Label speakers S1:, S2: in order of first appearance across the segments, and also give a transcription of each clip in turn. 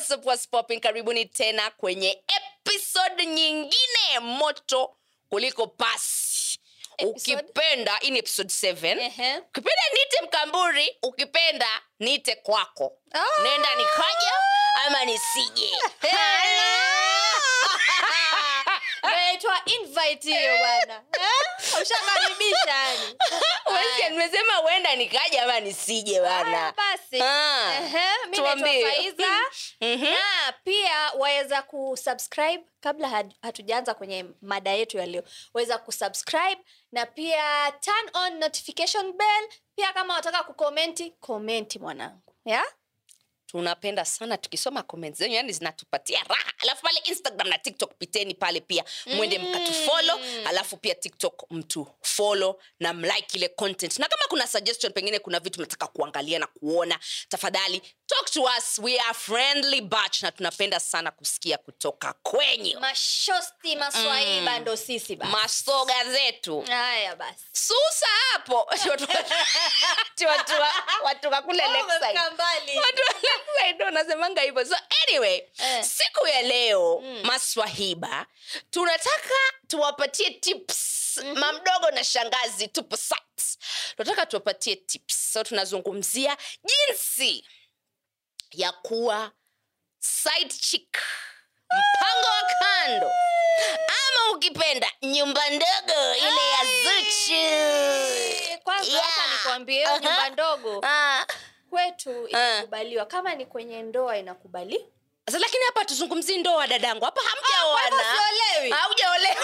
S1: What's up, what's popping? karibuni tena kwenye episode nyingine moto kuliko pasi
S2: Episode?
S1: ukipenda hii ni episode 7
S2: Ehe.
S1: ukipenda niite mkamburi ukipenda niite kwako
S2: oh.
S1: nenda nikaja ama nisije
S2: naitwa invite hiyo bwana? Ushakaribisha yani.
S1: Nimesema uenda nikaja ama nisije bana.
S2: Basi. Faiza.
S1: Mhm.
S2: na pia waweza kusubscribe kabla hatujaanza kwenye mada yetu ya leo. Waweza kusubscribe na pia turn on notification bell. Pia kama wataka kukomenti komenti mwanangu. Yeah?
S1: Tunapenda sana tukisoma comments zenyu yani zinatupatia raha. Alafu pale instagram na tiktok piteni pale pia. Mwende mkatufolo alafu pia tiktok mtu follow na mlike ile content. Na kama kuna suggestion pengine kuna vitu mnataka kuangalia na kuona tafadhali talk to us. We are friendly batch na tunapenda sana kusikia kutoka kwenyu.
S2: Mashosti maswaiba ndo sisi basi.
S1: Masoga zetu.
S2: Haya basi.
S1: Susa hapo. Watu- watu wa- watu wa kule Lakeside. Watu wa ndo wanasemanga hivyo. So anyway
S2: Eh.
S1: siku ya leo maswahiba tunataka tuwapatie tips. Mamdogo na shangazi tupo sat. Tunataka tuwapatie tips. So tunazungumzia jinsi ya kuwa side chick. Mpango wa kando. Ama ukipenda nyumba ndogo ile ya zuchu.
S2: Kwanza
S1: Yeah.
S2: nikwambie nyumba ndogo.
S1: Ah.
S2: Kwetu inakubaliwa. Kama ni kwenye ndoa inakubali.
S1: Sasa lakini hapa tuzungumzi ndoa dadangu. Hapa hamjaoana. Haujaolewa.
S2: Ah,
S1: hujaolewa.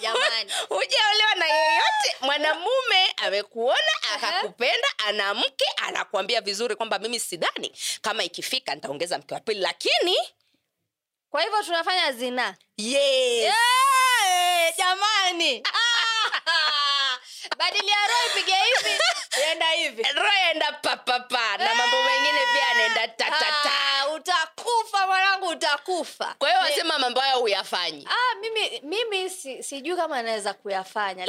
S2: jamani.
S1: Hujaolewa na yeyote. Mwanamume amekuona akakupenda ana mke anakuambia vizuri kwamba mimi sidhani kama ikifika nitaongeza mke wa pili lakini
S2: kwa hivyo tunafanya zinaa
S1: yes.
S2: Eh, jamani Badili ya roho ipige hivi. Enda hivi.
S1: Roho enda papapa na mambo mengine pia anaenda tatata
S2: Ah, utakufa mwanangu utakufa.
S1: Kwa hiyo wasema mambo hayo huyafanyi.
S2: Ah, mimi mimi si, sijui kama naweza kuyafanya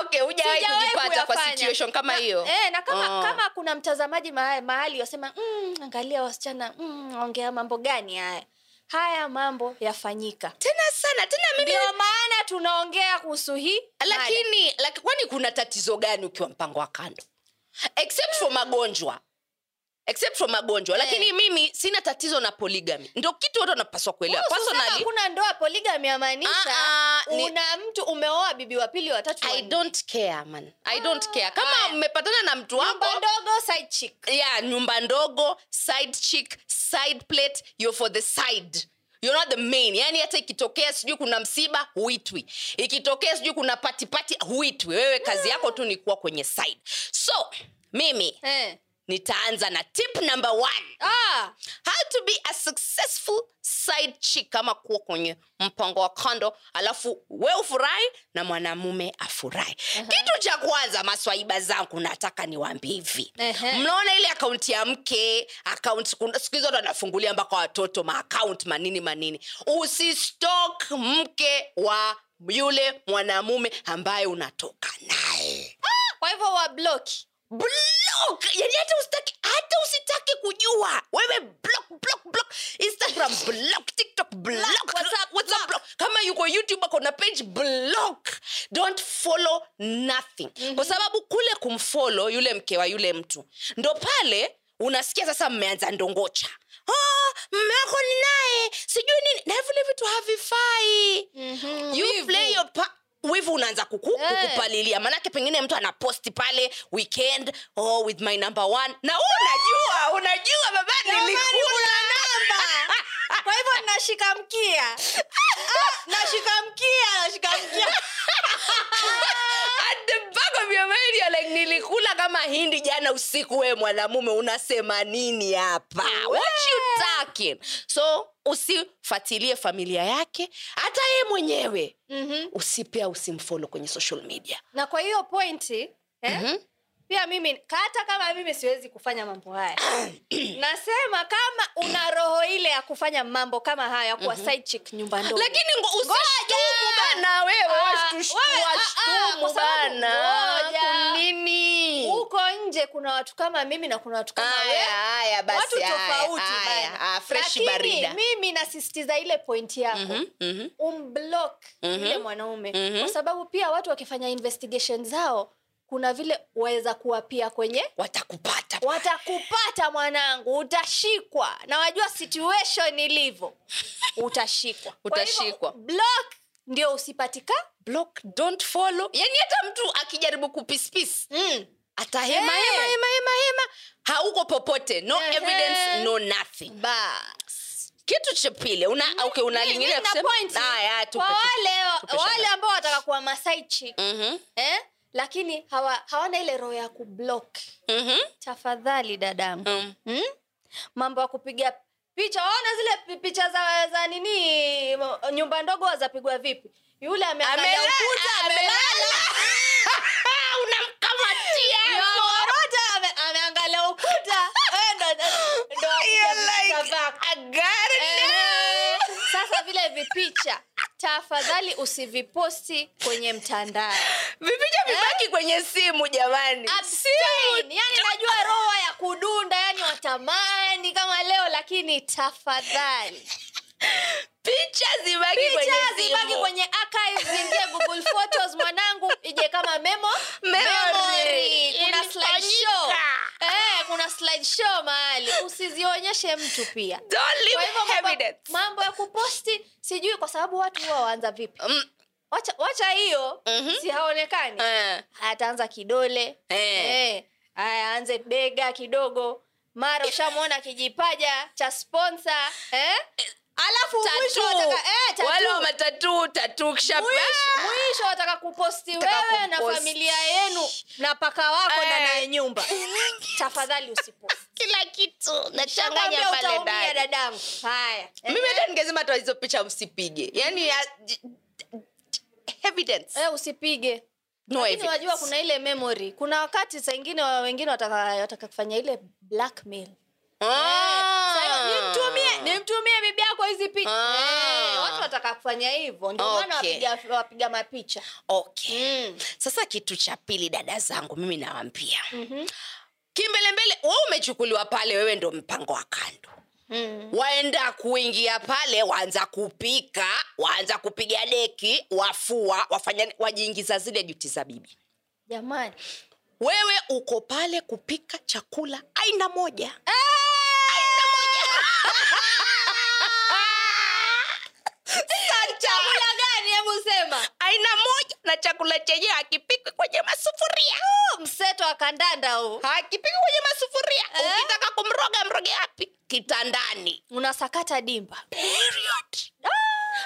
S1: okay, hujawahi kujipata kwa situation kama hiyo?
S2: eh, na kama,
S1: Oh.
S2: kama kuna mtazamaji mahali, mahali wasema mm, angalia wasichana mm, ongea mambo gani haya haya mambo yafanyika.
S1: Tena sana tena mimi
S2: ndio maana tunaongea kuhusu hii
S1: lakini laki, kwani kuna tatizo gani ukiwa mpango wa kando? Except for magonjwa except for magonjwa.
S2: Hey.
S1: lakini mimi sina tatizo na polygamy. Ndo kitu watu wanapaswa kuelewa. Personally
S2: kuna ndoa polygamy amaanisha
S1: Ah, ah, ni-
S2: una mtu umeoa bibi wa pili watatu
S1: i don't care man. I don't care. Kama mmepatana na mtu
S2: Nyumba ndogo side chick.
S1: Yeah nyumba ndogo side chick side plate you're for the side. You're not the main. Yani hata ikitokea sijui kuna msiba huitwi. Ikitokea sijui kuna patipati huitwi. Wewe kazi yako tu ni kuwa kwenye side. So mimi
S2: eh.
S1: Nitaanza na tip number one.
S2: Ah,
S1: how to be a successful side chick kama kuwa kwenye mpango wa kando alafu we ufurahi na mwanamume afurahi. Kitu cha kwanza maswaiba zangu nataka niwaambie hivi.
S2: Ehe.
S1: mnaona ile akaunti ya mke akaunti siku watu mpaka watoto maakaunti manini manini usistok mke wa yule mwanamume ambaye unatoka naye.
S2: Kwa hivyo wabloki
S1: block! Yani hata usitaki hata usitaki kujua. Wewe block block block. Instagram block tiktok block.
S2: WhatsApp
S1: WhatsApp block? kama yuko youtube akona page block. Don't follow nothing. Mm-hmm. kwa sababu kule kumfollow yule mke wa yule mtu ndo pale unasikia sasa mmeanza ndongocha. Oh, mme wako ni naye. Sijui nini. Na vile vitu havifai.
S2: Mhm,
S1: you play your pa- wivu unaanza kuku,
S2: Eh.
S1: kukupalilia. Manake pengine mtu anaposti pale weekend oh, with my number one. Na wewe unajua unajua baba nilikula
S2: kwa hivyo nashika mkia. Ah, nashika mkia nashika mkia
S1: like nilikula kama hindi jana usiku we mwanamume unasema nini hapa what you talking so usifatilie familia yake hata yeye mwenyewe
S2: Mhm.
S1: usipea usimfolo kwenye social media
S2: na kwa hiyo pointi eh?
S1: Mhm.
S2: Pia mimi hata kama mimi siwezi kufanya mambo haya nasema kama una roho ile ya kufanya mambo kama haya ya kuwa side chick nyumba ndogo
S1: lakini usishtumu bana wewe
S2: Ah, ah, ah,
S1: washtumu bana
S2: ngoja. huko nje kuna watu kama mimi na kuna watu kama wewe.
S1: haya basi
S2: watu
S1: haya,
S2: tofauti
S1: haya.
S2: bana.
S1: Fresh
S2: Lakini
S1: barida.
S2: mimi nasisitiza ile point yako.
S1: Mhm, mhm.
S2: umblock yule mwanaume. Kwa sababu pia watu wakifanya investigation zao kuna vile waweza kuwa pia kwenye
S1: watakupata.
S2: Watakupata mwanangu. Utashikwa. Na wajua situation ilivyo. Utashikwa.
S1: Utashikwa.
S2: block ndio usipatika.
S1: Block don't follow. Yani hata mtu akijaribu kupispis
S2: mm.
S1: atahema
S2: hey.
S1: hema hema hema hema. Hauko popote. No
S2: Ehe.
S1: evidence no nothing.
S2: Bas.
S1: Kitu cha pili una okay una lingine kusema
S2: wale wale ambao wataka kuwa masai chick
S1: Mhm,
S2: eh? Lakini hawa, hawana ile roho ya kublock.
S1: Mhm,
S2: tafadhali dadangu
S1: mm.
S2: mm? mambo ya kupiga picha waona zile picha za, za nini nyumba ndogo wazapigwa vipi? Yule ameangalia ukuta amelala.
S1: Unamkamatia
S2: ameangalia ukuta. Ndo- sasa vile vipicha tafadhali usiviposti kwenye mtandao.
S1: Vipicha vibaki kwenye simu jamani.
S2: Yani najua roho ya kudunda yani watamani kama leo lakini tafadhali.
S1: Picha zibaki
S2: picha
S1: kwenye
S2: zibaki
S1: simu.
S2: kwenye archives google photos mwanangu ije kama memo.
S1: Memory.
S2: memory. kuna
S1: Ilifanyika.
S2: slideshow eh, kuna slideshow mahali usizionyeshe mtu pia.
S1: Don't leave
S2: kwa hivyo mambo, mambo ya kuposti sijui kwa sababu watu huwa waanza vipi.
S1: Mm,
S2: wacha, wacha hiyo
S1: Mhm.
S2: si haonekani
S1: eh,
S2: ataanza kidole.
S1: Haya
S2: Eh, aanze bega kidogo. Mara ushamwona kijipaja cha sponsa eh? Alafu mwisho wataka, eh, tattoo.
S1: wale wa matatu tatu kisha
S2: Mwisho- mwisho wataka kuposti wewe na familia yenu na paka wako
S1: Eh.
S2: ndani ya nyumba. Tafadhali usiposti
S1: kila kitu. Nachanganya pale ndani.
S2: dadangu haya.
S1: Mimi hata ningesema hata hizo picha usipige. Yani ya, evidence.
S2: Eh, usipige.
S1: No
S2: lakini wajua kuna ile memory. Kuna wakati saa ingine wengine wataka, wataka kufanya ile blackmail.
S1: Ah.
S2: Sasa, nimtumie bibi yako hizi picha
S1: Ah.
S2: Eh, watu wataka kufanya hivyo ndio maana
S1: Okay.
S2: wapiga, wapiga mapicha
S1: okay
S2: Mm.
S1: sasa kitu cha pili dada zangu mimi nawambia
S2: Mhm.
S1: kimbelembele we umechukuliwa pale wewe ndo mpango wa kando
S2: Mm.
S1: waenda kuingia pale waanza kupika waanza kupiga deki wafua wafanya wajiingiza zile juti za bibi
S2: jamani
S1: wewe uko pale kupika chakula aina moja
S2: chakula gani hebu sema?
S1: Aina moja na chakula chenyewe akipikwi kwenye masufuria.
S2: Mseto wa kandanda huu.
S1: Hakipikwi kwenye masufuria.
S2: Eh?
S1: ukitaka kumroga mroge wapi? Kitandani.
S2: Unasakata dimba.
S1: Period.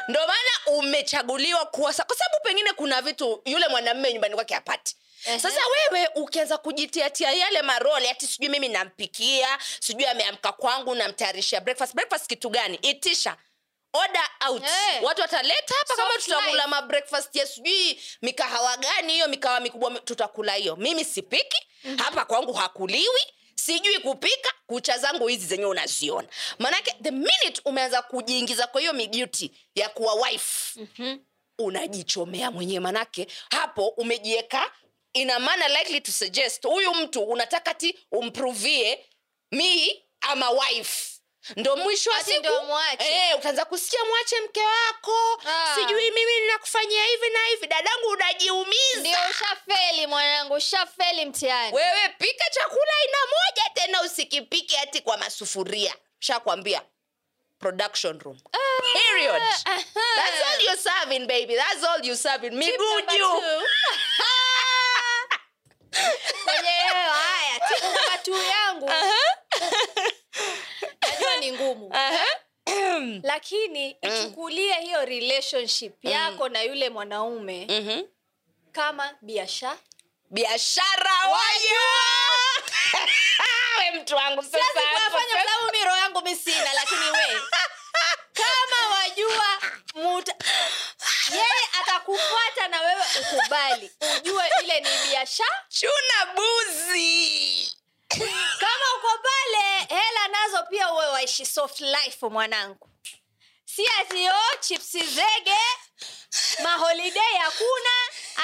S1: ndo maana umechaguliwa kuwa kwa sababu pengine kuna vitu yule mwanamme nyumbani kwake apati
S2: Ehe.
S1: sasa wewe ukianza kujitiatia yale marole ati sijui mimi nampikia sijui ameamka kwangu namtayarishia breakfast. Breakfast kitu gani? Itisha order out.
S2: Hey.
S1: watu wataleta hapa kama tutakula mabreakfast ya sijui mikahawa gani hiyo mikahawa mikubwa tutakula hiyo. Mimi sipiki. Hapa kwangu hakuliwi. Sijui kupika. Kucha zangu hizi zenyewe unaziona. Maanake the minute umeanza kujiingiza kwa hiyo miduty ya kuwa wife
S2: Mhm.
S1: unajichomea mwenyewe. Manake hapo umejieka ina maana likely to suggest huyu mtu unataka ti umpruvie mi ama wife ndo mwisho wa siku. eh, utaanza kusikia mwache mke wako.
S2: Aa.
S1: sijui mimi ninakufanyia hivi na hivi. Dadangu unajiumiza.
S2: Ushafeli mwanangu ushafeli mtihani.
S1: Wewe pika chakula aina moja tena usikipike hati kwa masufuria. Shakwambia production room. Period. That's all you're serving baby. That's all you serving.
S2: Tip
S1: miguu juu.
S2: kwenye hiyo haya tip number two yangu. Najua ni
S1: uh-huh.
S2: lakini ichukulie hiyo relationship yako na yule mwanaume
S1: Mhm.
S2: kama biashara
S1: biashara wajua! We mtu wangu sasa
S2: Siwezi
S1: hapo
S2: kuyafanya
S1: sasa.
S2: kwa sababu miro yangu mi sina lakini we. Kama wajua muta yeye atakufuata na wewe ukubali. Ujue ile ni biashara
S1: chuna buzi
S2: kama uko pale hela nazo pia uwe waishi soft life mwanangu. Si atio chipsi zege maholidei hakuna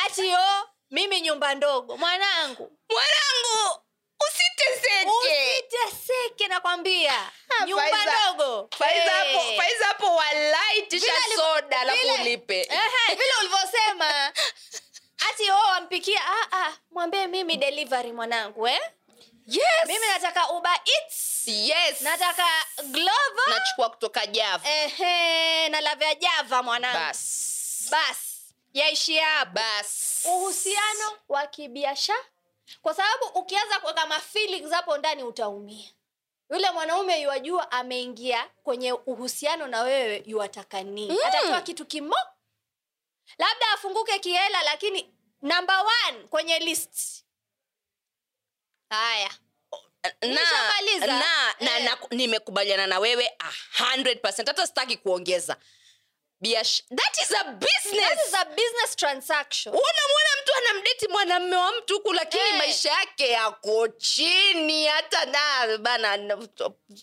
S2: atio mimi nyumba ndogo. Mwanangu.
S1: Mwanangu usiteseke.
S2: Usiteseke nakwambia. Nyumba
S1: Faiza-
S2: ndogo.
S1: Faiza hapo-
S2: Eh.
S1: Walai tisha
S2: Vile
S1: soda alafu ulipe.
S2: Vile ulivyosema. Ati o wampikia ah, ah, mwambie mimi delivery mwanangu eh?
S1: yes.
S2: Mimi nataka uber eats
S1: yes.
S2: Nataka glovo.
S1: Nachukua kutoka java.
S2: Ehe na lavya java mwanangu.
S1: Bas.
S2: Bas. Yaishia
S1: bas.
S2: Uhusiano wa kibiashara. Kwa sababu ukianza kuweka mafeelings hapo ndani utaumia. Yule mwanaume yuwajua ameingia kwenye uhusiano na wewe yuwataka nini.
S1: Mm.
S2: atatoa kitu kimo. Labda afunguke kihela lakini namb one kwenye list. Haya
S1: na, na, na,
S2: Eh.
S1: na nimekubaliana na wewe 100 hata sitaki kuongeza. Biash that is a business.
S2: That is a business transaction.
S1: Unamwona mtu anamdeti mwanamme wa mtu huku lakini
S2: hey.
S1: maisha yake yako chini. Hata na bana na-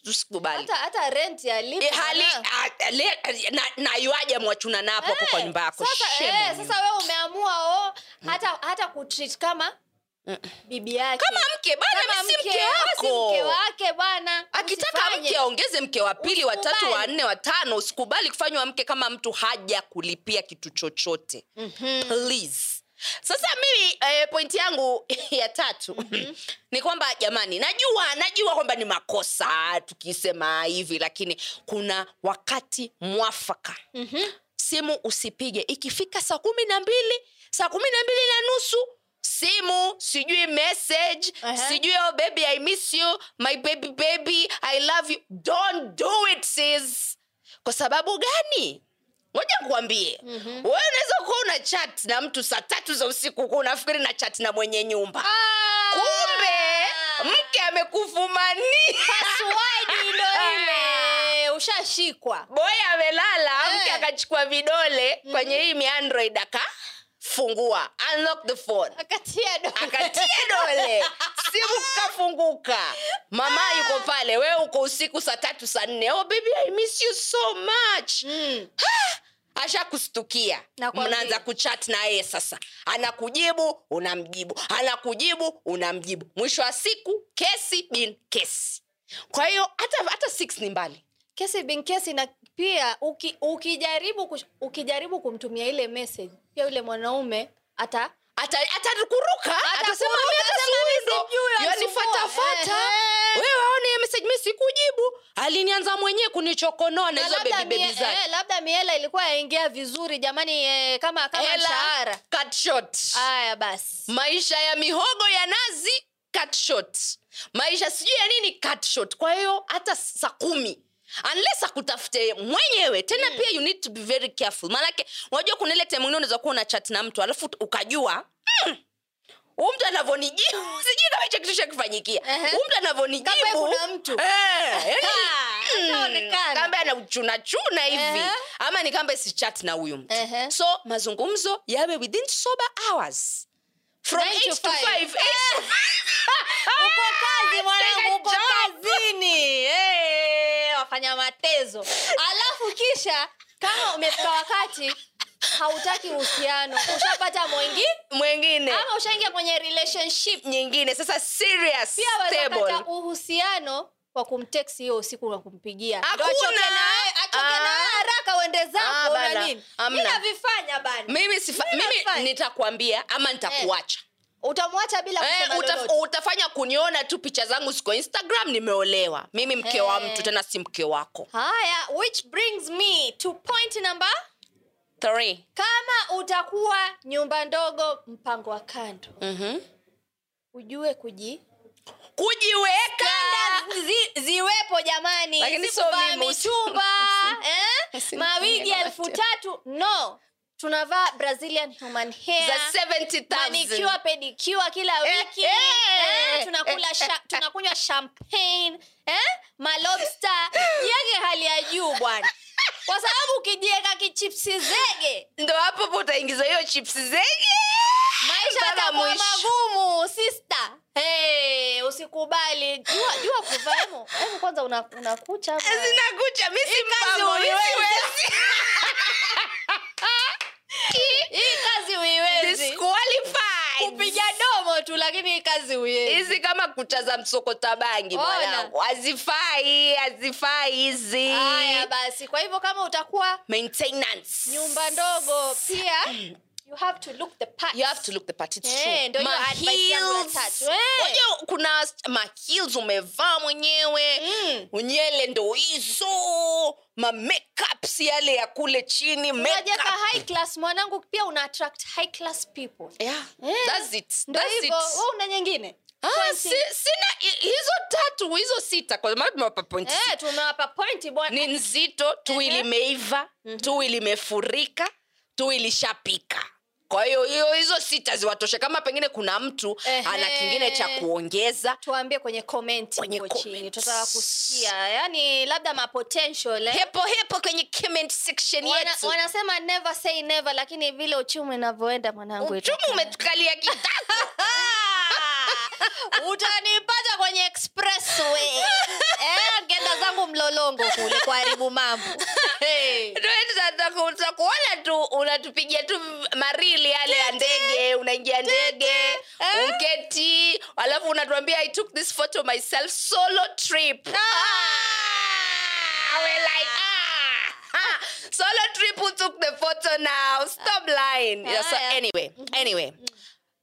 S1: tusikubali
S2: hata hata rent ya lipa
S1: Eh, hali
S2: mwanangu.
S1: ah, le- na, na yuaja mwachuna napo hapo kwa
S2: Eh,
S1: nyumba yako.
S2: sasa, eh, wewe umeamua o hata hata kutreat kama bibi yake.
S1: Kama mke bana
S2: Kama
S1: si mke
S2: mke wako, mke wake bwana.
S1: Akitaka
S2: Usifanye.
S1: mke aongeze mke wa pili watatu
S2: wanne
S1: wa nne watano usikubali kufanywa mke kama mtu haja kulipia kitu chochote. Please. Sasa mimi eh, pointi yangu ya tatu ni kwamba jamani najua najua kwamba ni makosa tukisema hivi lakini kuna wakati mwafaka. Simu usipige. Ikifika saa kumi na mbili saa kumi na mbili na nusu simu sijui message
S2: Aha.
S1: sijui oh baby i miss you my baby baby i love you. Don't do it sis. Kwa sababu gani? Moja nikuambie. Mm-hmm. wewe unaweza kuwa una chat na mtu saa tatu za usiku kuwa unafikiri na chat na mwenye nyumba.
S2: Ah!
S1: kumbe mke amekufumania.
S2: Ushashikwa.
S1: Boy amelala
S2: Eh.
S1: mke akachukua vidole kwenye hii miandroid akafungua. Unlock the phone.
S2: Akatia dole,
S1: akatia dole. Simu kafunguka. Mama yuko pale. Wewe uko usiku saa tatu saa nne. Oh baby i miss you so much.
S2: Mm.
S1: asha kustukia mnaanza kuchat na yeye sasa. Anakujibu unamjibu. Anakujibu unamjibu. Mwisho wa siku kesi bin kesi. Kwa hiyo hata hata six ni mbali.
S2: Kesi bin kesi na pia uki, ukijaribu ukijaribu kumtumia ile message pia yule mwanaume ata
S1: Ata- atakuruka atasema
S2: Atakuruka,
S1: "Mimi hata
S2: atasema, "Mimi
S1: siundo."
S2: sijui,
S1: Yani
S2: anisumbua.
S1: fatafata
S2: Ehe.
S1: wewe aone hiyo message mi sikujibu alinianza mwenyewe kunichokonoa na
S2: na
S1: hizo
S2: bebibebi
S1: bebi bebi zake
S2: eh, labda miela ilikuwa yaingia vizuri jamani eh, kama kama
S1: Hela,
S2: mshahara
S1: cut short.
S2: haya basi
S1: maisha ya mihogo ya nazi cut short maisha sijui ya nini cut short kwa hiyo hata saa kumi unless akutafute mwenyewe. Tena pia you need to be very careful. Maanake unajua kuna ile time ingine unaweza kuwa una chat na mtu alafu ukajua mm, huu mtu anavyonijibu. Sijui kama hicho kitu
S2: chakifanyikia
S1: huu mtu anavyonijibu.
S2: Kama kuna mtu.
S1: eh,
S2: anaonekana.
S1: kambe anachunachuna hivi. Ama ni kambe si chat na huyu mtu. So mazungumzo yawe within sober hours from 8 to 5
S2: uko kazi mwanangu uko kazini. Wafanya matezo. Alafu kisha kama umefika wakati hautaki uhusiano. Ushapata mwengi
S1: mwengine
S2: ama ushaingia kwenye relationship.
S1: Nyingine. Sasa serious
S2: pia
S1: stable.
S2: uhusiano kwa kumteksi hiyo usiku na kumpigia.
S1: Ah.
S2: haraka uende
S1: Ah,
S2: zako navifanya bana.
S1: Mimi sifa,
S2: Mimi
S1: mimi nitakwambia ama nitakuacha.
S2: Utamwacha bila
S1: Eh,
S2: utaf,
S1: utafanya kuniona tu picha zangu ziko instagram nimeolewa. Mimi mke wa
S2: Eh.
S1: mtu tena si mke wako.
S2: Haya which brings me to point number
S1: Three.
S2: kama utakuwa nyumba ndogo mpango wa kando.
S1: Mhm.
S2: ujue kuji
S1: kujiweka.
S2: Zi, ziwepo jamani.
S1: Lakini
S2: mitumba eh? Mawigi elfu tatu. No. Tunavaa brazilian human hair.
S1: 70000
S2: pedikiwa kila
S1: Eh,
S2: wiki.
S1: eh,
S2: eh, tunakula sha, tunakunywa champagne. Eh? malobster yake hali ya juu bwana. Kwa sababu ukijieka kichipsi zege.
S1: Ndo hapo po utaingiza hiyo chipsi zege.
S2: Maisha yatakuwa magumu sister. Hey, usikubali jua, jua kuvaa hemo kwanza unakucha una unakucha ama-
S1: zinakucha. Mi si siwezi.
S2: hii kazi
S1: uiwezi
S2: kupiga domo tu lakini hii kazi huiwezi.
S1: Hizi kama kucha za msokota bangi mwanangu. Hazifai hazifai hizi.
S2: Haya basi kwa hivyo kama utakuwa
S1: maintenance.
S2: nyumba ndogo pia you have to look the part.
S1: you have to look the part it's
S2: Eh,
S1: true Ma heels.
S2: Eh.
S1: Unajua kuna ma heels umevaa mwenyewe
S2: Mm.
S1: unyele ndo hizo ma makeups yale ya kule chini makeup.
S2: high class mwanangu pia una attract high class people
S1: yeah
S2: yeah.
S1: that's it
S2: ndo
S1: that's
S2: hivyo
S1: it
S2: we una nyingine
S1: Ah, si, sina hizo tatu hizo sita kwa maana tumewapa point.
S2: Eh, tumewapa point bwana
S1: ni nzito tui
S2: Ehe.
S1: tu tui limefurika tui lishapika kwa hiyo hiyo hizo sita ziwatoshe kama pengine kuna mtu
S2: Ehe.
S1: ana kingine cha kuongeza
S2: tuambie kwenye chini
S1: comments.
S2: kusikia yani labda mapotential eh?
S1: hepo hepo kwenye comment section
S2: Wana,
S1: yetu
S2: wanasema never say never lakini vile uchumi unavyoenda mwanangu
S1: uchumi umetukalia kitako
S2: utanipata kwenye expressway. Eh, ngenda zangu mlolongo kule kuharibu mambo. Hey.
S1: tu unatupigia tu marili yale ya ndege unaingia ndege
S2: Eh?
S1: uketi alafu unatuambia i took this photo myself solo trip. Ah, we're like, ah, ah. solo trip who took the photo now? Stop lying. Yeah, so anyway anyway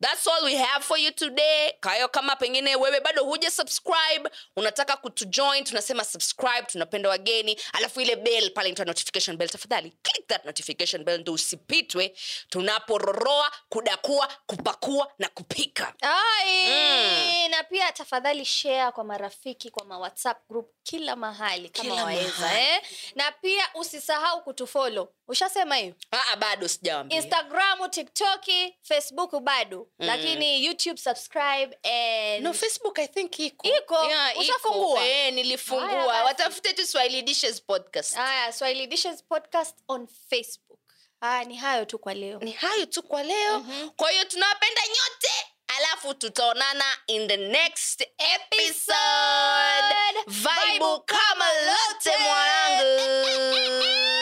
S1: thats all we have for you today kayo kama pengine wewe bado huja subscribe unataka kutujoin tunasema subscribe tunapenda wageni alafu ile bell pale inaitwa notification bell tafadhali click that notification bell ndo usipitwe tunapororoa kudakua kupakua na kupika
S2: Ai, na pia tafadhali share kwa marafiki kwa ma whatsapp group kila mahali kama
S1: Kila
S2: waweza
S1: mahali.
S2: eh? na pia usisahau kutufolo ushasema hiyo
S1: Aa, bado sijawambia
S2: instagram tiktoki facebook bado. Lakini youtube subscribe and
S1: no facebook i think iko.
S2: Iko?
S1: yeah,
S2: Ushafungua?
S1: eh, nilifungua. Watafute tu swahili dishes podcast.
S2: Haya swahili dishes podcast on facebook. Haya ni hayo tu kwa leo.
S1: Ni hayo tu kwa leo. Kwa hiyo tunawapenda nyote alafu tutaonana in the next
S2: episode.
S1: Vaibu kama logo